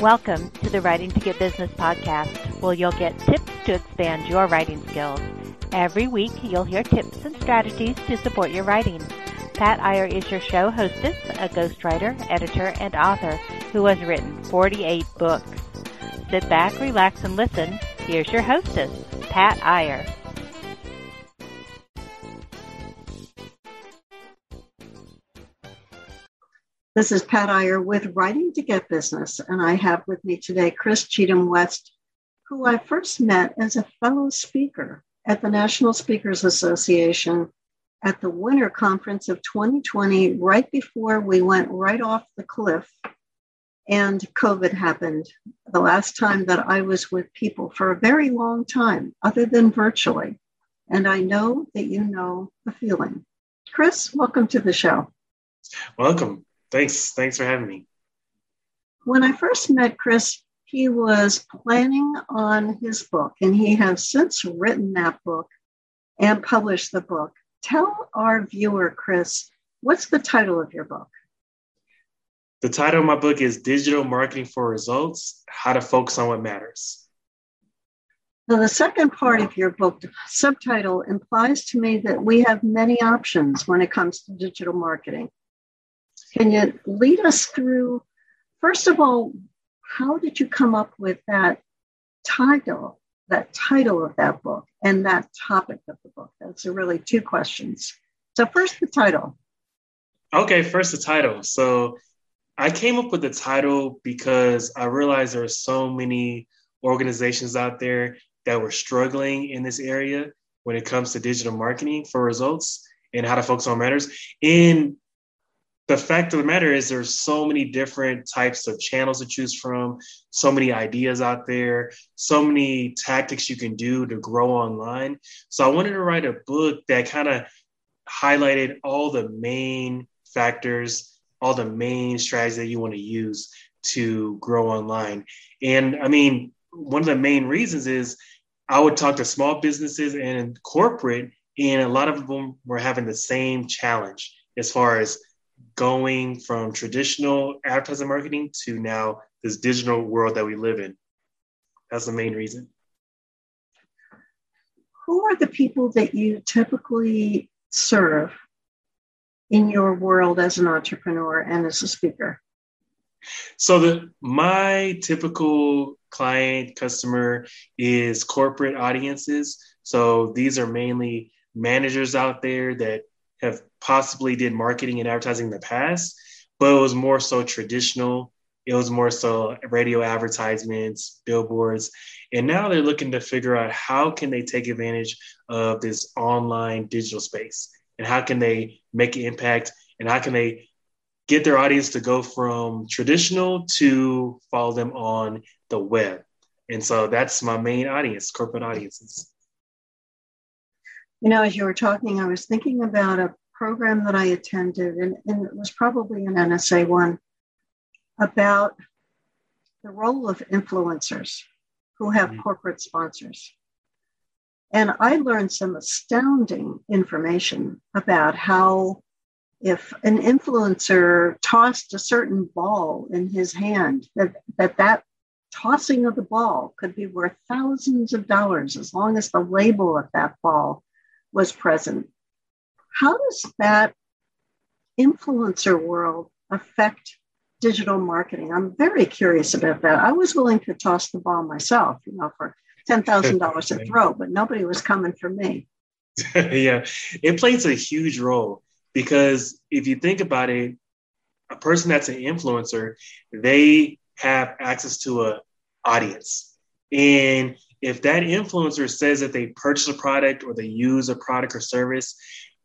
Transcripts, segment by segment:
Welcome to the Writing to Get Business podcast, where you'll get tips to expand your writing skills. Every week, you'll hear tips and strategies to support your writing. Pat Iyer is your show hostess, a ghostwriter, editor, and author who has written 48 books. Sit back, relax, and listen. Here's your hostess, Pat Iyer. This is Pat Iyer with Writing to Get Business, and I have with me today Chris Cheatham West, who I first met as a fellow speaker at the National Speakers Association at the winter conference of 2020, right before we went right off the cliff and COVID happened. The last time that I was with people for a very long time, other than virtually. And I know that you know the feeling. Chris, welcome to the show. Welcome. Thanks. Thanks for having me. When I first met Chris, he was planning on his book, and he has since written that book and published the book. Tell our viewer, Chris, what's the title of your book? The title of my book is Digital Marketing for Results How to Focus on What Matters. Now, the second part of your book subtitle implies to me that we have many options when it comes to digital marketing. Can you lead us through, first of all, how did you come up with that title, that title of that book, and that topic of the book? Those are really two questions. So, first, the title. Okay, first, the title. So, I came up with the title because I realized there are so many organizations out there that were struggling in this area when it comes to digital marketing for results and how to focus on matters. And the fact of the matter is there's so many different types of channels to choose from so many ideas out there so many tactics you can do to grow online. So i wanted to write a book that kind of highlighted all the main factors all the main strategies that you want to use to grow online. And i mean one of the main reasons is i would talk to small businesses and corporate and a lot of them were having the same challenge as far as going from traditional advertising marketing to now this digital world that we live in. That's the main reason. Who are the people that you typically serve in your world as an entrepreneur and as a speaker? So the my typical client customer is corporate audiences. So these are mainly managers out there that have possibly did marketing and advertising in the past, but it was more so traditional. It was more so radio advertisements, billboards, and now they're looking to figure out how can they take advantage of this online digital space and how can they make an impact and how can they get their audience to go from traditional to follow them on the web. And so that's my main audience, corporate audiences. You know, as you were talking, I was thinking about a program that I attended, and, and it was probably an NSA one, about the role of influencers who have mm-hmm. corporate sponsors. And I learned some astounding information about how, if an influencer tossed a certain ball in his hand, that that, that tossing of the ball could be worth thousands of dollars as long as the label of that ball was present. How does that influencer world affect digital marketing? I'm very curious about that. I was willing to toss the ball myself, you know, for $10,000 a throw, but nobody was coming for me. yeah, it plays a huge role because if you think about it, a person that's an influencer, they have access to a audience. And if that influencer says that they purchase a product or they use a product or service,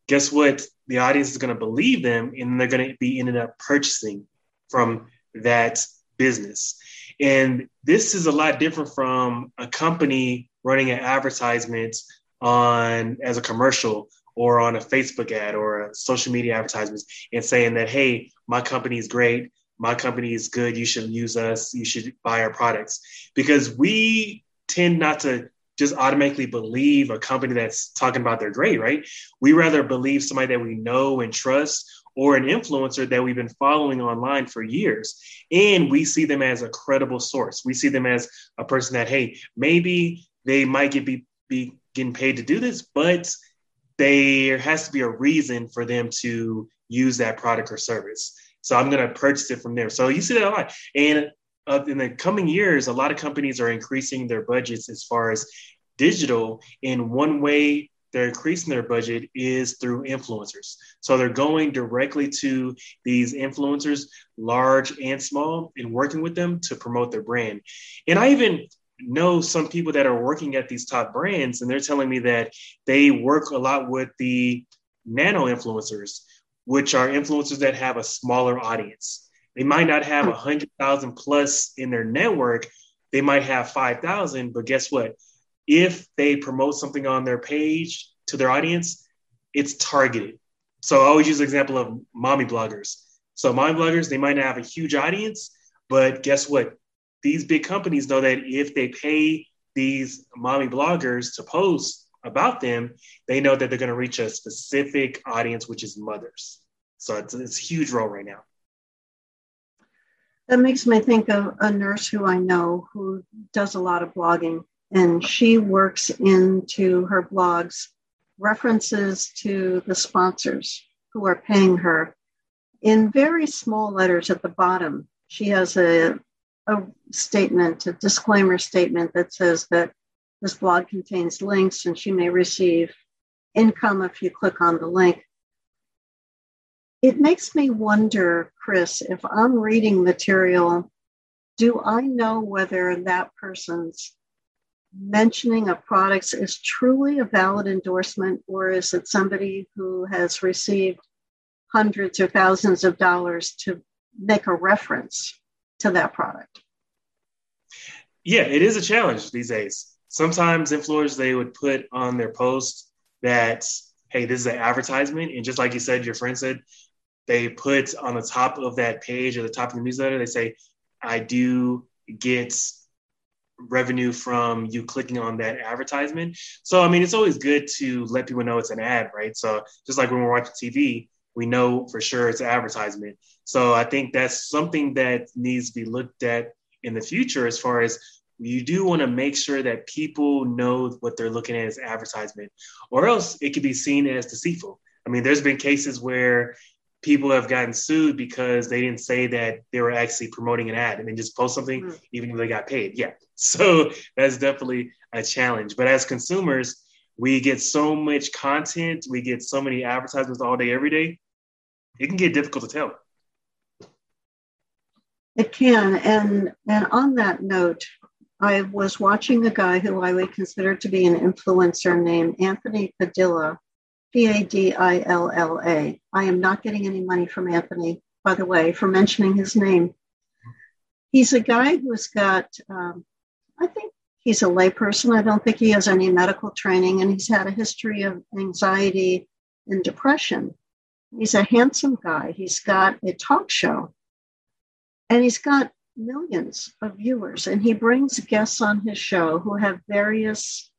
guess what? The audience is going to believe them and they're going to be ended up purchasing from that business. And this is a lot different from a company running an advertisement on as a commercial or on a Facebook ad or a social media advertisements and saying that, hey, my company is great, my company is good, you should use us, you should buy our products. Because we tend not to just automatically believe a company that's talking about they're great, right? We rather believe somebody that we know and trust or an influencer that we've been following online for years. And we see them as a credible source. We see them as a person that, hey, maybe they might get be, be getting paid to do this, but there has to be a reason for them to use that product or service. So I'm going to purchase it from there. So you see that a lot. And uh, in the coming years, a lot of companies are increasing their budgets as far as digital. And one way they're increasing their budget is through influencers. So they're going directly to these influencers, large and small, and working with them to promote their brand. And I even know some people that are working at these top brands, and they're telling me that they work a lot with the nano influencers, which are influencers that have a smaller audience. They might not have a hundred thousand plus in their network. They might have five thousand, but guess what? If they promote something on their page to their audience, it's targeted. So I always use the example of mommy bloggers. So mommy bloggers, they might not have a huge audience, but guess what? these big companies know that if they pay these mommy bloggers to post about them, they know that they're going to reach a specific audience, which is mothers. So it's, it's a huge role right now. That makes me think of a nurse who I know who does a lot of blogging, and she works into her blogs references to the sponsors who are paying her in very small letters at the bottom. She has a a statement, a disclaimer statement that says that this blog contains links and she may receive income if you click on the link. It makes me wonder, Chris, if I'm reading material, do I know whether that person's mentioning of products is truly a valid endorsement or is it somebody who has received hundreds or thousands of dollars to make a reference to that product. Yeah, it is a challenge these days. Sometimes influencers they would put on their post that, hey, this is an advertisement. And just like you said, your friend said, they put on the top of that page or the top of the newsletter, they say, I do get revenue from you clicking on that advertisement. So, I mean, it's always good to let people know it's an ad, right? So, just like when we're watching TV, we know for sure it's an advertisement. So I think that's something that needs to be looked at in the future as far as you do want to make sure that people know what they're looking at as advertisement, or else it could be seen as deceitful. I mean, there's been cases where people have gotten sued because they didn't say that they were actually promoting an ad and then just post something mm. even if they got paid. Yeah. So that's definitely a challenge. But as consumers, we get so much content, we get so many advertisements all day, every day it can get difficult to tell. It can. And, and on that note, I was watching a guy who I would consider to be an influencer named Anthony Padilla, P A D I L L A. I am not getting any money from Anthony, by the way, for mentioning his name. He's a guy who's got, um, I think he's a layperson. I don't think he has any medical training, and he's had a history of anxiety and depression. He's a handsome guy. He's got a talk show and he's got millions of viewers. And he brings guests on his show who have various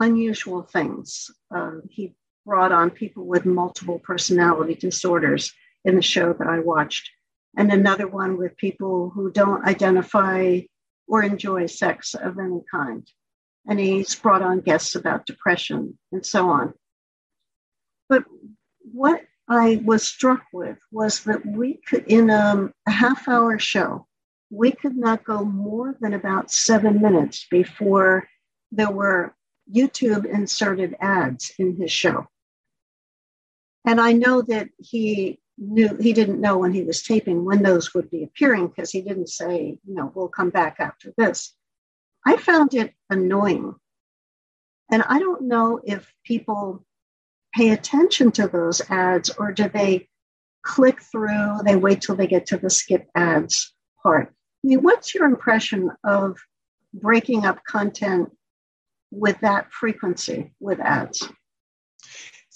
unusual things. Um, he brought on people with multiple personality disorders in the show that I watched, and another one with people who don't identify or enjoy sex of any kind. And he's brought on guests about depression and so on. But what I was struck with was that we could, in a, a half hour show, we could not go more than about seven minutes before there were YouTube inserted ads in his show. And I know that he knew he didn't know when he was taping when those would be appearing because he didn't say, you know, we'll come back after this. I found it annoying. And I don't know if people pay attention to those ads or do they click through, they wait till they get to the skip ads? part. I mean, what's your impression of breaking up content with that frequency with ads?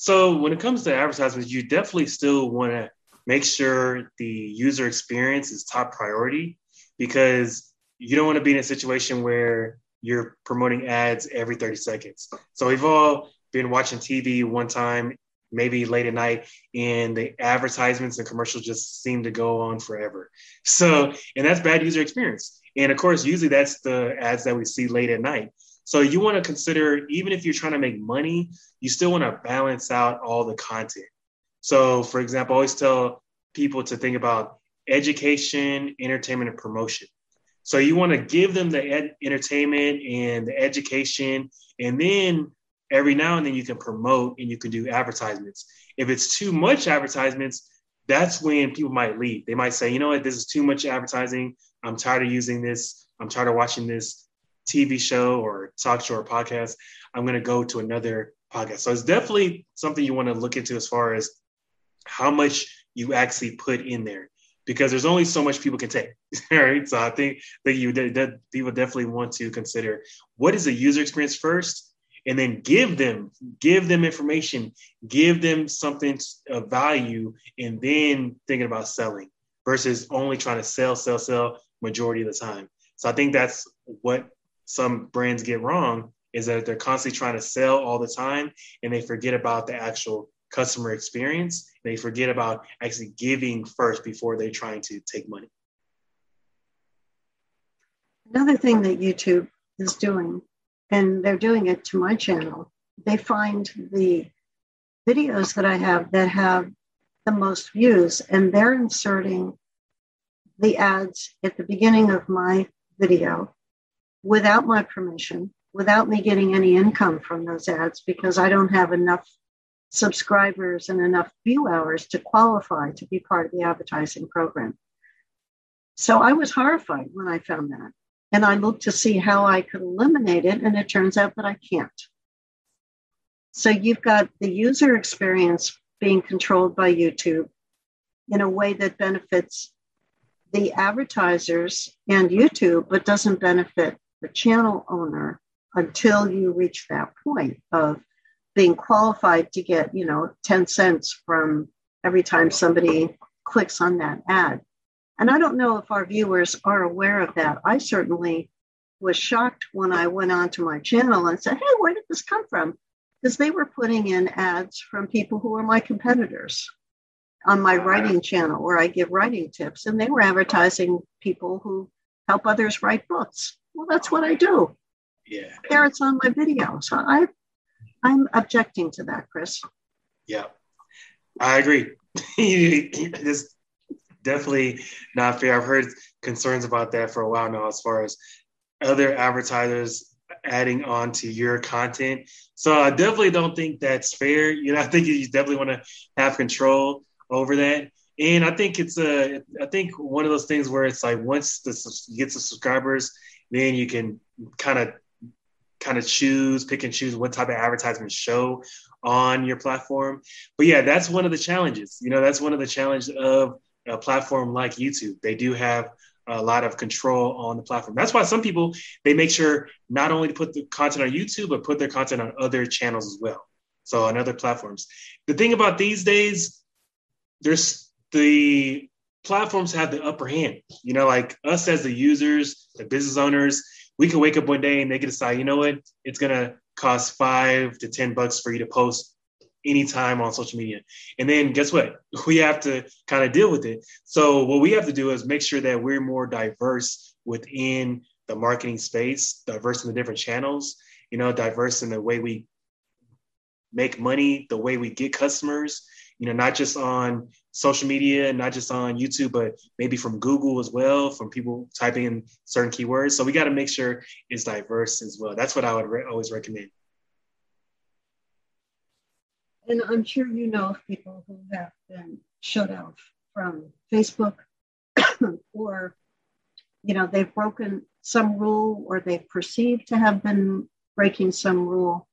So when it comes to advertisements, you definitely still want to make sure the user experience is top priority because you don't want to be in a situation where you're promoting ads every 30 seconds. So we've all been watching TV one time, maybe late at night, and the advertisements and commercials just seem to go on forever. So, and that's bad user experience. And of course, usually that's the ads that we see late at night. So you want to consider, even if you're trying to make money, you still want to balance out all the content. So, for example, I always tell people to think about education, entertainment, and promotion. So you want to give them the ed- entertainment and the education, and then every now and then you can promote and you can do advertisements. If it's too much advertisements, that's when people might leave. They might say, you know what, this is too much advertising. I'm tired of using this. I'm tired of watching this TV show or talk show or podcast. I'm going to go to another podcast. So it's definitely something you want to look into as far as how much you actually put in there because there's only so much people can take. right. So I think that you that people definitely want to consider what is the user experience first and then give them give them information give them something of value and then thinking about selling versus only trying to sell sell sell majority of the time so i think that's what some brands get wrong is that they're constantly trying to sell all the time and they forget about the actual customer experience. They forget about actually giving first before they're trying to take money. Another thing that YouTube is doing, and they're doing it to my channel, they find the videos that I have that have the most views, and they're inserting the ads at the beginning of my video without my permission, without me getting any income from those ads because I don't have enough subscribers and enough view hours to qualify to be part of the advertising program. So I was horrified when I found that. And I looked to see how I could eliminate it, and it turns out that I can't. So you've got the user experience being controlled by YouTube in a way that benefits the advertisers and YouTube, but doesn't benefit the channel owner until you reach that point of being qualified to get, you know, 10 cents from every time somebody clicks on that ad. And I don't know if our viewers are aware of that. I certainly was shocked when I went onto my channel and said, Hey, where did this come from? Because they were putting in ads from people who are my competitors on my writing channel where I give writing tips, and they were advertising people who help others write books. Well, that's what I do. Yeah. There it's on my video. So I I'm objecting to that, Chris. Yeah. I agree. it's definitely not fair. I've heard concerns about that for a while now as far as other advertisers adding on to your content. So I definitely don't think that's fair. You know, I think you definitely want to have control over that. And I think it's a, I think one of those things where it's like once the you get the subscribers, then you can kind of kind of choose, pick and choose what type of advertisement show on your platform. But yeah, that's one of the challenges. You know, that's one of the challenges of a platform like YouTube. They do have a lot of control on the platform. That's why some people they make sure not only to put the content on YouTube, but put their content on other channels as well. So on other platforms. The thing about these days, there's the platforms have the upper hand. You know, like us as the users, the business owners, we can wake up one day and they can decide, you know what, it's gonna cost five to ten bucks for you to post anytime on social media. And then guess what? We have to kind of deal with it. So what we have to do is make sure that we're more diverse within the marketing space, diverse in the different channels, you know, diverse in the way we make money, the way we get customers, you know, not just on social media, not just on YouTube, but maybe from Google as well, from people typing in certain keywords. So we got to make sure it's diverse as well. That's what I would re- always recommend. And I'm sure you know of people who have been shut off from Facebook or, you know, they've broken some rule or they've perceived to have been breaking some rule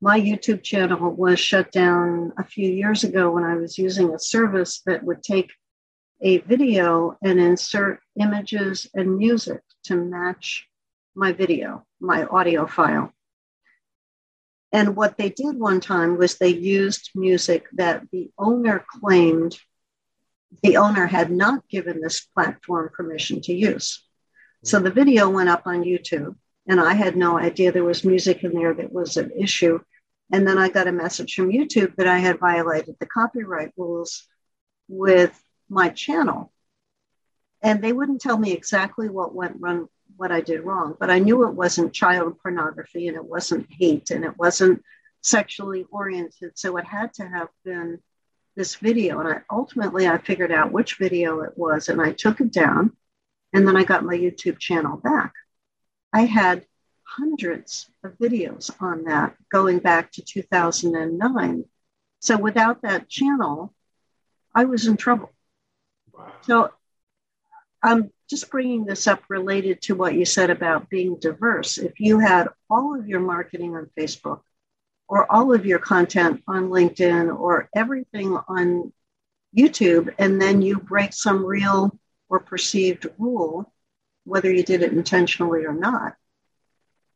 my YouTube channel was shut down a few years ago when I was using a service that would take a video and insert images and music to match my video, my audio file. And what they did one time was they used music that the owner claimed the owner had not given this platform permission to use. So the video went up on YouTube, and I had no idea there was music in there that was an issue. And then I got a message from YouTube that I had violated the copyright rules with my channel. And they wouldn't tell me exactly what went wrong, what I did wrong, but I knew it wasn't child pornography and it wasn't hate and it wasn't sexually oriented. So it had to have been this video. And I ultimately I figured out which video it was and I took it down and then I got my YouTube channel back. I had hundreds of videos on that going back to 2009. So without that channel, I was in trouble. Wow. So I'm just bringing this up related to what you said about being diverse. If you had all of your marketing on Facebook or all of your content on LinkedIn or everything on YouTube, and then you break some real or perceived rule, whether you did it intentionally or not,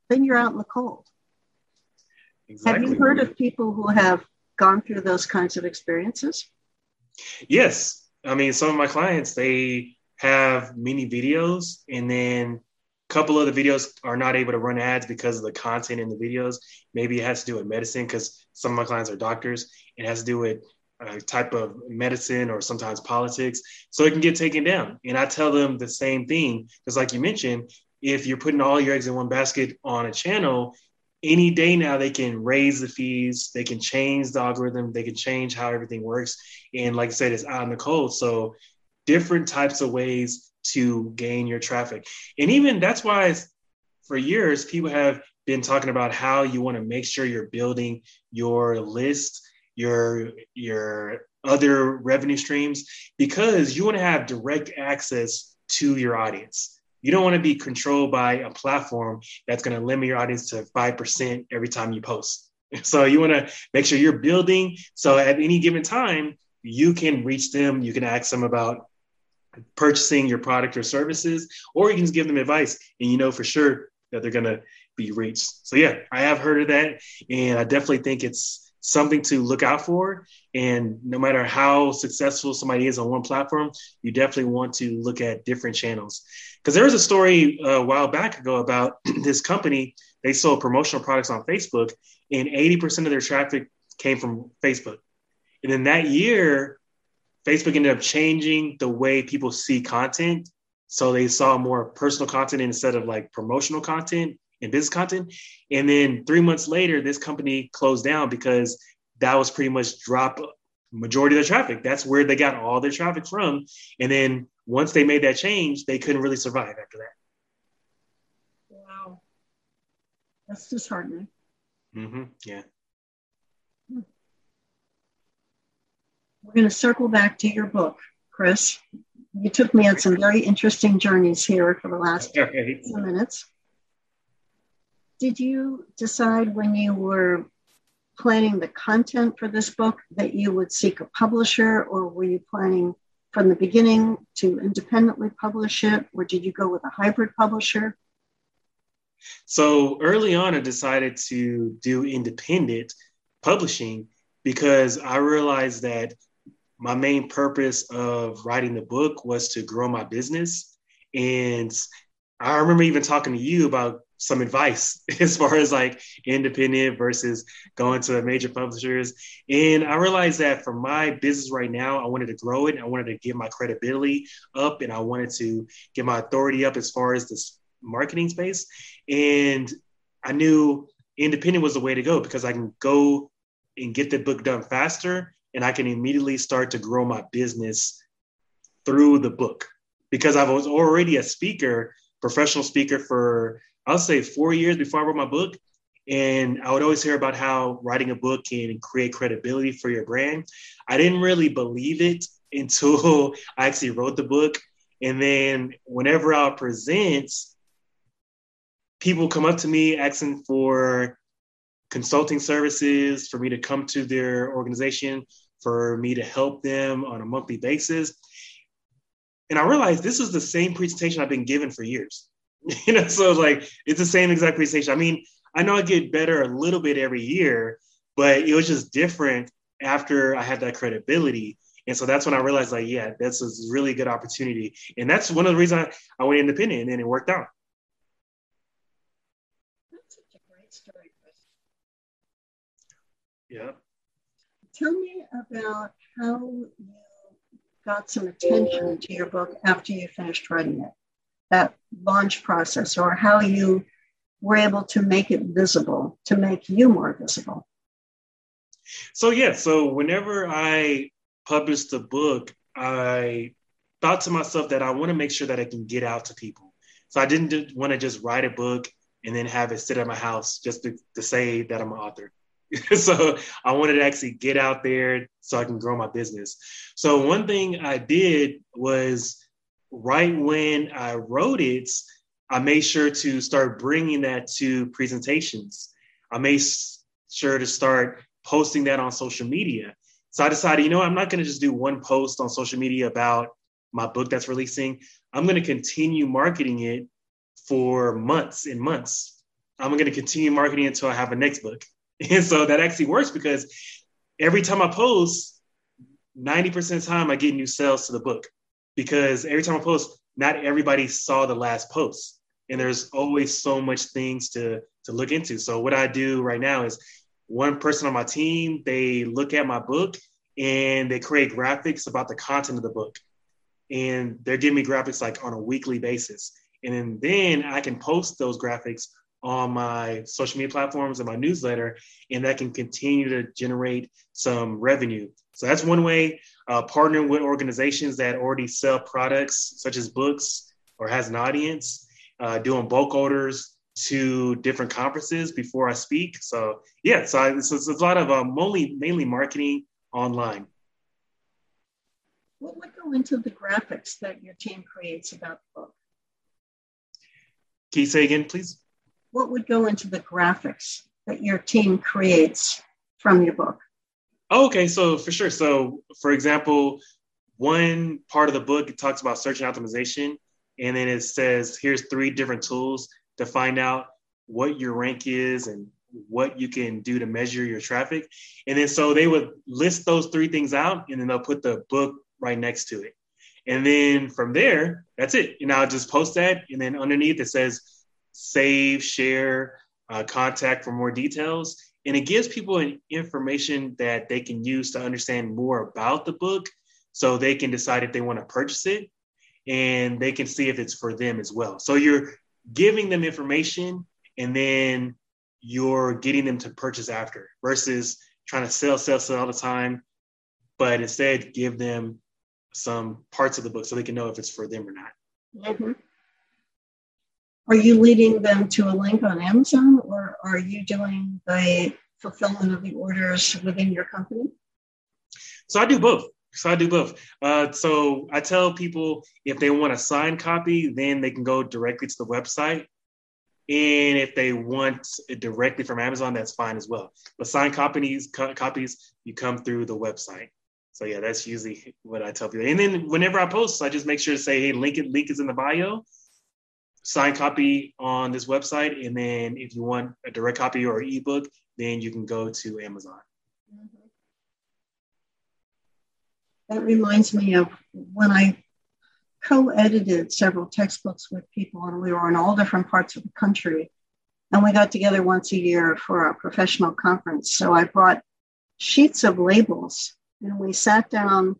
then you're out in the cold. Exactly. Have you heard of people who have gone through those kinds of experiences? Yes. I mean, some of my clients, they have many videos and then a couple of the videos are not able to run ads because of the content in the videos. Maybe it has to do with medicine because some of my clients are doctors. It has to do with a type of medicine or sometimes politics. So it can get taken down. And I tell them the same thing because, like you mentioned, if you're putting all your eggs in one basket on a channel, any day now they can raise the fees, they can change the algorithm, they can change how everything works. And like I said, it's out in the cold. So different types of ways to gain your traffic. And even that's why for years people have been talking about how you want to make sure you're building your list, your your other revenue streams because you want to have direct access to your audience. You don't want to be controlled by a platform that's going to limit your audience to 5% every time you post. So you want to make sure you're building. So at any given time, you can reach them. You can ask them about purchasing your product or services, or you can just give them advice and you know for sure that they're going to be reached. So yeah, I have heard of that. And I definitely think it's something to look out for. And no matter how successful somebody is on one platform, you definitely want to look at different channels. Because there was a story uh, a while back ago about this company, they sold promotional products on Facebook, and 80% of their traffic came from Facebook. And in that year, Facebook ended up changing the way people see content. So they saw more personal content instead of like promotional content and business content. And then three months later, this company closed down because that was pretty much drop majority of the traffic. That's where they got all their traffic from. And then once they made that change, they couldn't really survive after that. Wow. That's disheartening. Mm-hmm. Yeah. We're going to circle back to your book, Chris. You took me on some very interesting journeys here for the last few minutes. Did you decide when you were planning the content for this book that you would seek a publisher, or were you planning from the beginning to independently publish it, or did you go with a hybrid publisher? So early on, I decided to do independent publishing because I realized that my main purpose of writing the book was to grow my business. And I remember even talking to you about some advice as far as like independent versus going to major publishers. And I realized that for my business right now, I wanted to grow it. I wanted to get my credibility up and I wanted to get my authority up as far as this marketing space. And I knew independent was the way to go because I can go and get the book done faster and I can immediately start to grow my business through the book because I was already a speaker, professional speaker for I'll say four years before I wrote my book. And I would always hear about how writing a book can create credibility for your brand. I didn't really believe it until I actually wrote the book. And then whenever I present, people come up to me asking for consulting services, for me to come to their organization, for me to help them on a monthly basis. And I realized this is the same presentation I've been given for years. you know, so like it's the same exact presentation. I mean, I know I get better a little bit every year, but it was just different after I had that credibility. And so that's when I realized, like, yeah, that's a really good opportunity. And that's one of the reasons I, I went independent and it worked out. That's such a great story, Chris. Yeah. Tell me about how you got some attention to your book after you finished writing it, that launch process, or how you were able to make it visible, to make you more visible. So, yeah, so whenever I published the book, I thought to myself that I want to make sure that I can get out to people. So I didn't want to just write a book and then have it sit at my house just to, to say that I'm an author. so I wanted to actually get out there so I can grow my business. So one thing I did was right when I wrote it, I made sure to start bringing that to presentations. I made sure to start posting that on social media. So I decided, you know, I'm not going to just do one post on social media about my book that's releasing. I'm going to continue marketing it for months and months. I'm going to continue marketing until I have a next book. And so that actually works because every time I post, 90% of the time I get new sales to the book because every time I post, not everybody saw the last post. And there's always so much things to, to look into. So what I do right now is one person on my team, they look at my book and they create graphics about the content of the book. And they're giving me graphics like on a weekly basis. And then, then I can post those graphics on my social media platforms and my newsletter, and that can continue to generate some revenue. So that's one way. Uh, partnering with organizations that already sell products such as books or has an audience, uh, doing bulk orders to different conferences before I speak. So yeah, so, I, so it's a lot of um, mainly mainly marketing online. What would go into the graphics that your team creates about the book? Can you say again, please? what would go into the graphics that your team creates from your book? Oh, okay, so for sure. So, for example, one part of the book talks about search and optimization, and then it says here's three different tools to find out what your rank is and what you can do to measure your traffic. And then so they would list those three things out, and then they'll put the book right next to it. And then from there, that's it. And I'll just post that, and then underneath it says save, share, uh, contact for more details. And it gives people information that they can use to understand more about the book so they can decide if they want to purchase it and they can see if it's for them as well. So you're giving them information and then you're getting them to purchase after versus trying to sell, sell, sell all the time, but instead give them some parts of the book so they can know if it's for them or not. Mm-hmm. Are you leading them to a link on Amazon are you doing the fulfillment of the orders within your company? So I do both. So I do both. Uh, so I tell people if they want a signed copy, then they can go directly to the website. And if they want it directly from Amazon, that's fine as well. But signed copies, co- copies, you come through the website. So yeah, that's usually what I tell people. And then whenever I post, I just make sure to say, "Hey, link it, link is in the bio." Signed copy on this website. And then if you want a direct copy or ebook, then you can go to Amazon. Mm-hmm. That reminds me of when I co edited several textbooks with people, and we were in all different parts of the country. And we got together once a year for a professional conference. So I brought sheets of labels, and we sat down,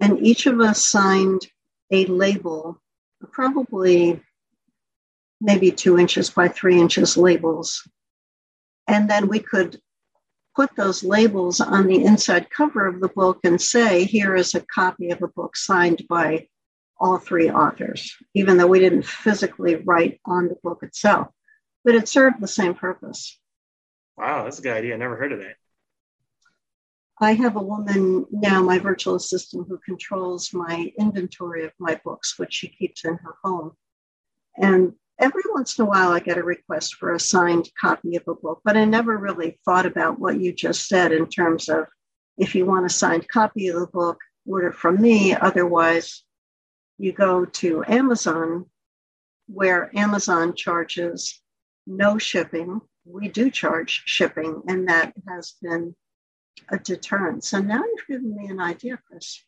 and each of us signed a label, probably maybe two inches by three inches labels. And then we could put those labels on the inside cover of the book and say, here is a copy of a book signed by all three authors, even though we didn't physically write on the book itself. But it served the same purpose. Wow, that's a good idea. I never heard of that. I have a woman now, my virtual assistant, who controls my inventory of my books, which she keeps in her home. And every once in a while I get a request for a signed copy of a book, but I never really thought about what you just said in terms of if you want a signed copy of the book, order from me. Otherwise, you go to Amazon, where Amazon charges no shipping. We do charge shipping, and that has been a deterrent. So now you've given me an idea, Chris.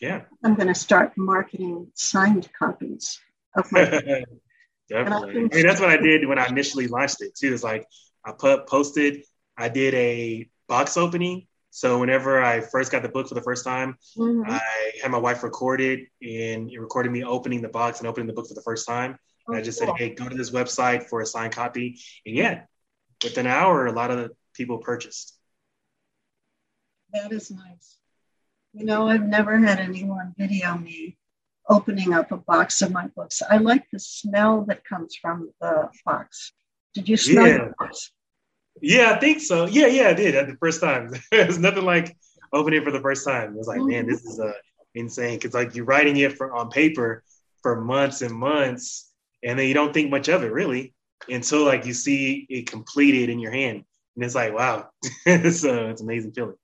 Yeah. I'm going to start marketing signed copies of my. Definitely. I mean, that's what I did when I initially launched it too. It's like I put posted, I did a box opening. So whenever I first got the book for the first time, mm-hmm. I had my wife record it and it recorded me opening the box and opening the book for the first time. And I just said, hey, go to this website for a signed copy. And yeah, within an hour, a lot of people purchased. That is nice. You know, I've never had anyone video me opening up a box of my books. I like the smell that comes from the box. Did you smell yeah. the box? Yeah, I think so. Yeah, yeah, I did at the first time. it was nothing like opening it for the first time. It was like, mm-hmm. man, this is uh, insane. Because like you're writing it for on paper for months and months, and then you don't think much of it really until like you see it completed in your hand, and it's like, wow, so it's amazing feeling.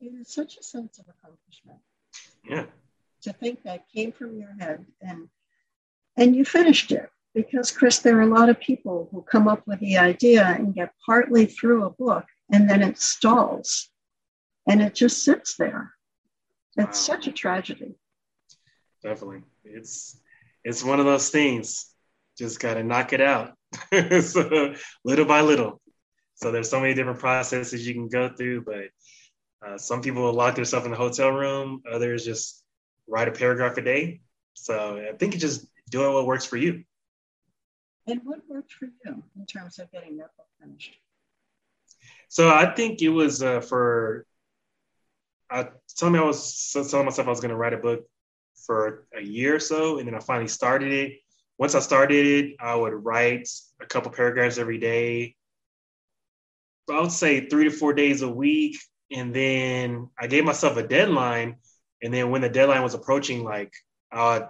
It is such a sense of accomplishment. Yeah. To think that came from your head and and you finished it because Chris, there are a lot of people who come up with the idea and get partly through a book and then it stalls and it just sits there. It's wow. such a tragedy. Definitely. It's it's one of those things. Just gotta knock it out. so little by little. So there's so many different processes you can go through, but uh, some people will lock themselves in the hotel room. Others just write a paragraph a day. So I think it's just doing what works for you. And what worked for you in terms of getting that book finished? So I think it was uh, for. I told me I was telling myself I was going to write a book for a year or so, and then I finally started it. Once I started it, I would write a couple paragraphs every day. I would say three to four days a week, and then I gave myself a deadline. And then when the deadline was approaching, like I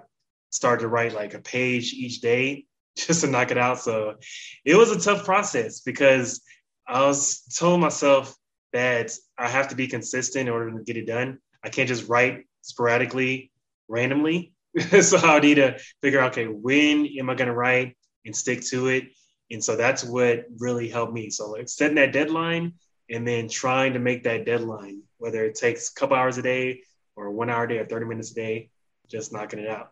started to write like a page each day just to knock it out. So it was a tough process because I was told myself that I have to be consistent in order to get it done. I can't just write sporadically, randomly. so I need to figure out, okay, when am I going to write and stick to it? And so that's what really helped me. So like setting that deadline and then trying to make that deadline, whether it takes a couple hours a day or one hour a day or 30 minutes a day, just knocking it out.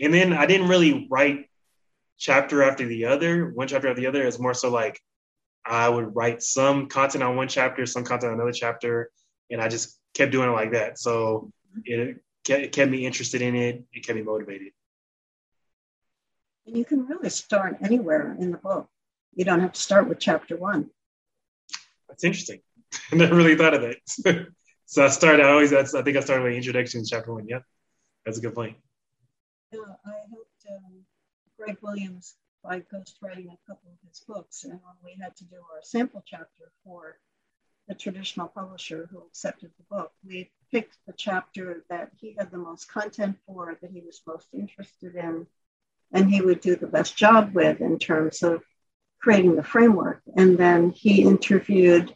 And then I didn't really write chapter after the other, one chapter after the other. It's more so like I would write some content on one chapter, some content on another chapter, and I just kept doing it like that. So it kept me interested in it. It kept me motivated. And you can really start anywhere in the book. You don't have to start with chapter one. That's interesting. I never really thought of that. so I started. I always. That's. I think I started with introduction to chapter one. Yeah, that's a good point. Yeah, I helped um, Greg Williams by ghostwriting a couple of his books, and when we had to do our sample chapter for the traditional publisher who accepted the book, we picked the chapter that he had the most content for, that he was most interested in, and he would do the best job with in terms of creating the framework. And then he interviewed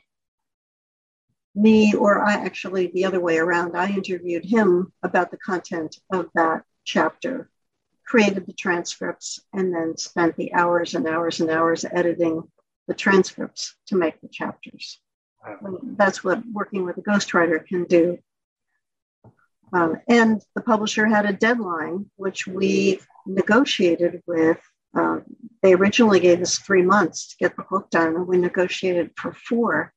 me, or I actually, the other way around, I interviewed him about the content of that chapter, created the transcripts, and then spent the hours and hours and hours editing the transcripts to make the chapters. That's what working with a ghostwriter can do. Um, and the publisher had a deadline, which we negotiated with uh, they originally gave us three months to get the book done, and we negotiated for four.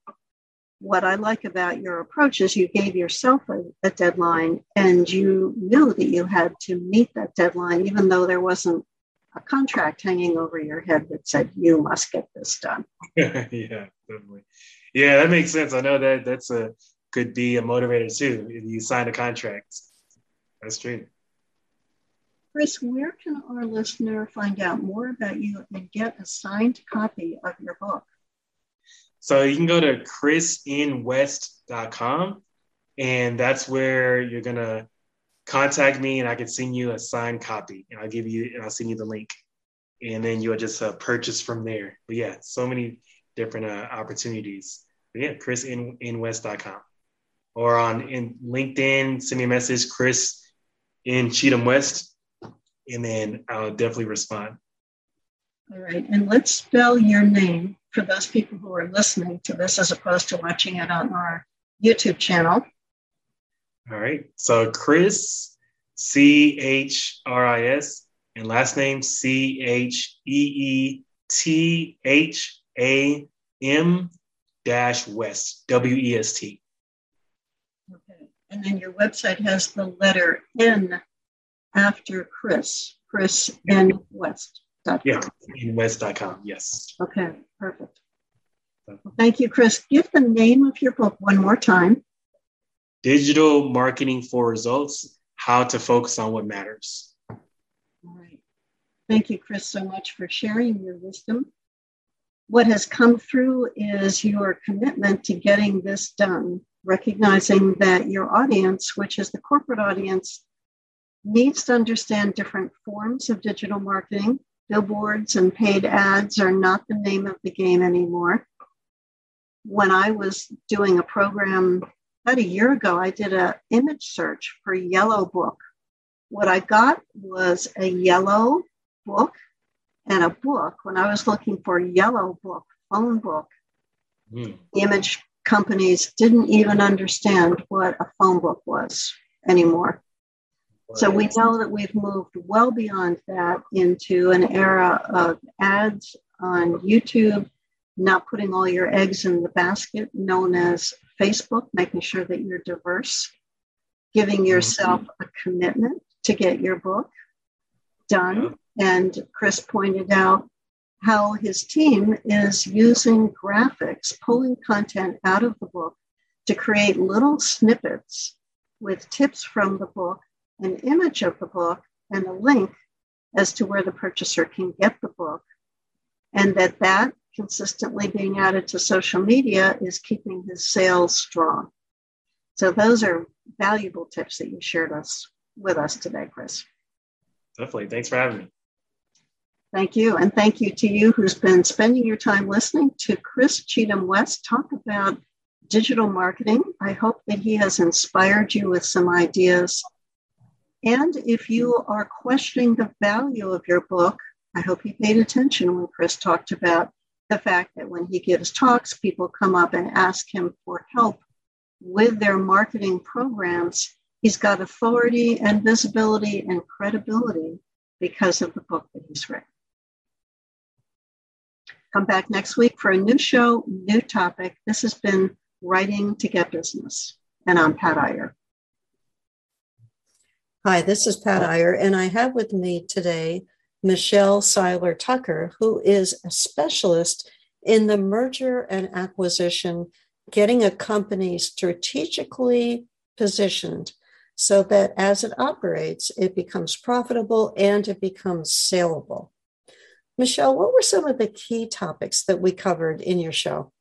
What I like about your approach is you gave yourself a, a deadline and you knew that you had to meet that deadline, even though there wasn't a contract hanging over your head that said you must get this done. yeah, definitely. Yeah, that makes sense. I know that that's a could be a motivator too. If you sign a contract, that's true. Chris, where can our listener find out more about you and get a signed copy of your book? So you can go to chrisinwest.com and that's where you're going to contact me and I can send you a signed copy and I'll give you, and I'll send you the link and then you'll just uh, purchase from there. But yeah, so many different uh, opportunities. But yeah, chrisinwest.com or on in LinkedIn, send me a message, Chris in Cheatham West, and then I'll definitely respond. All right. And let's spell your name for those people who are listening to this as opposed to watching it on our YouTube channel. All right. So Chris, C H R I S, and last name C H E E T H A M dash West, W E S T. Okay. And then your website has the letter N after Chris, Chris N West. Yeah, inwest.com. Yes. Okay, perfect. Well, thank you, Chris. Give the name of your book one more time. Digital Marketing for Results How to Focus on What Matters. All right. Thank you, Chris, so much for sharing your wisdom. What has come through is your commitment to getting this done, recognizing that your audience, which is the corporate audience, needs to understand different forms of digital marketing. Billboards and paid ads are not the name of the game anymore. When I was doing a program about a year ago, I did an image search for yellow book. What I got was a yellow book and a book. When I was looking for yellow book, phone book, mm. image companies didn't even understand what a phone book was anymore. So we know that we've moved well beyond that into an era of ads on YouTube, not putting all your eggs in the basket, known as Facebook, making sure that you're diverse, giving mm-hmm. yourself a commitment to get your book done. And Chris pointed out how his team is using graphics, pulling content out of the book to create little snippets with tips from the book, an image of the book, and a link as to where the purchaser can get the book. And that that consistently being added to social media is keeping his sales strong. So those are valuable tips that you shared us with us today, Chris. Definitely. Thanks for having me. Thank you. And thank you to you who's been spending your time listening to Chris Cheetham West talk about digital marketing. I hope that he has inspired you with some ideas. And if you are questioning the value of your book, I hope you paid attention when Chris talked about the fact that when he gives talks, people come up and ask him for help with their marketing programs. He's got authority and visibility and credibility because of the book that he's written. Come back next week for a new show, new topic. This has been Writing to Get Business, and I'm Pat Iyer. Hi, this is Pat Iyer, and I have with me today Michelle Seiler Tucker, who is a specialist in the merger and acquisition, getting a company strategically positioned so that as it operates, it becomes profitable and it becomes saleable. Michelle, what were some of the key topics that we covered in your show?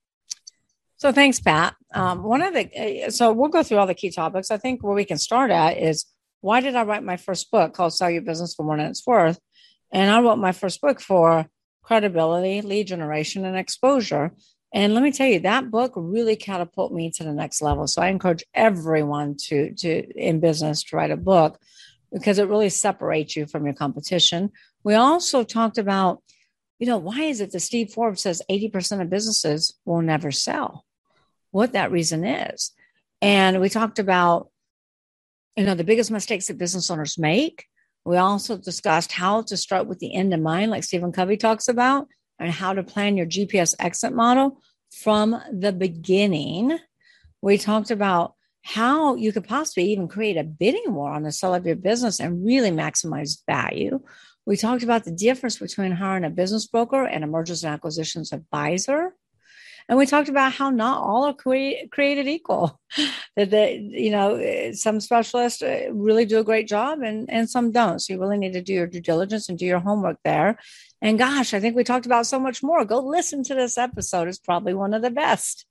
So thanks, Pat. Um, one of the so we'll go through all the key topics. I think where we can start at is why did I write my first book called "Sell Your Business for More Than It's Worth," and I wrote my first book for credibility, lead generation, and exposure. And let me tell you, that book really catapulted me to the next level. So I encourage everyone to to in business to write a book because it really separates you from your competition. We also talked about, you know, why is it that Steve Forbes says 80% of businesses will never sell? What that reason is. And we talked about, you know, the biggest mistakes that business owners make. We also discussed how to start with the end in mind, like Stephen Covey talks about, and how to plan your GPS exit model from the beginning. We talked about how you could possibly even create a bidding war on the sale of your business and really maximize value. We talked about the difference between hiring a business broker and a mergers and acquisitions advisor. And we talked about how not all are cre- created equal. that the, you know, some specialists uh, really do a great job and, and some don't. So you really need to do your due diligence and do your homework there. And gosh, I think we talked about so much more. Go listen to this episode. It's probably one of the best.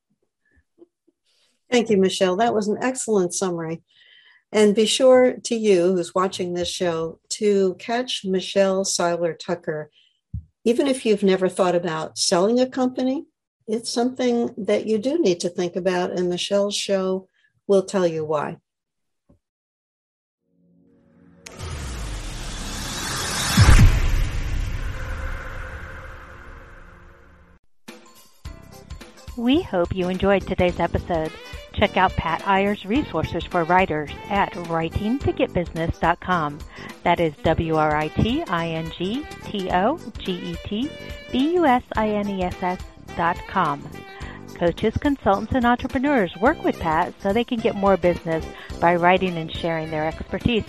Thank you, Michelle. That was an excellent summary. And be sure to you who's watching this show to catch Michelle Seiler Tucker. Even if you've never thought about selling a company, it's something that you do need to think about, and Michelle's show will tell you why. We hope you enjoyed today's episode. Check out Pat Iyer's resources for writers at writingtogetbusiness.com. That is W R I T I N G T O G E T B U S I N E S S com. Coaches, consultants, and entrepreneurs work with Pat so they can get more business by writing and sharing their expertise.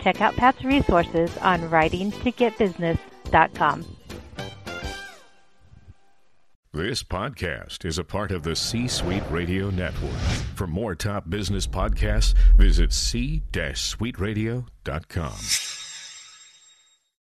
Check out Pat's resources on writingtogetbusiness.com. This podcast is a part of the C Suite Radio Network. For more top business podcasts, visit c-suiteradio.com.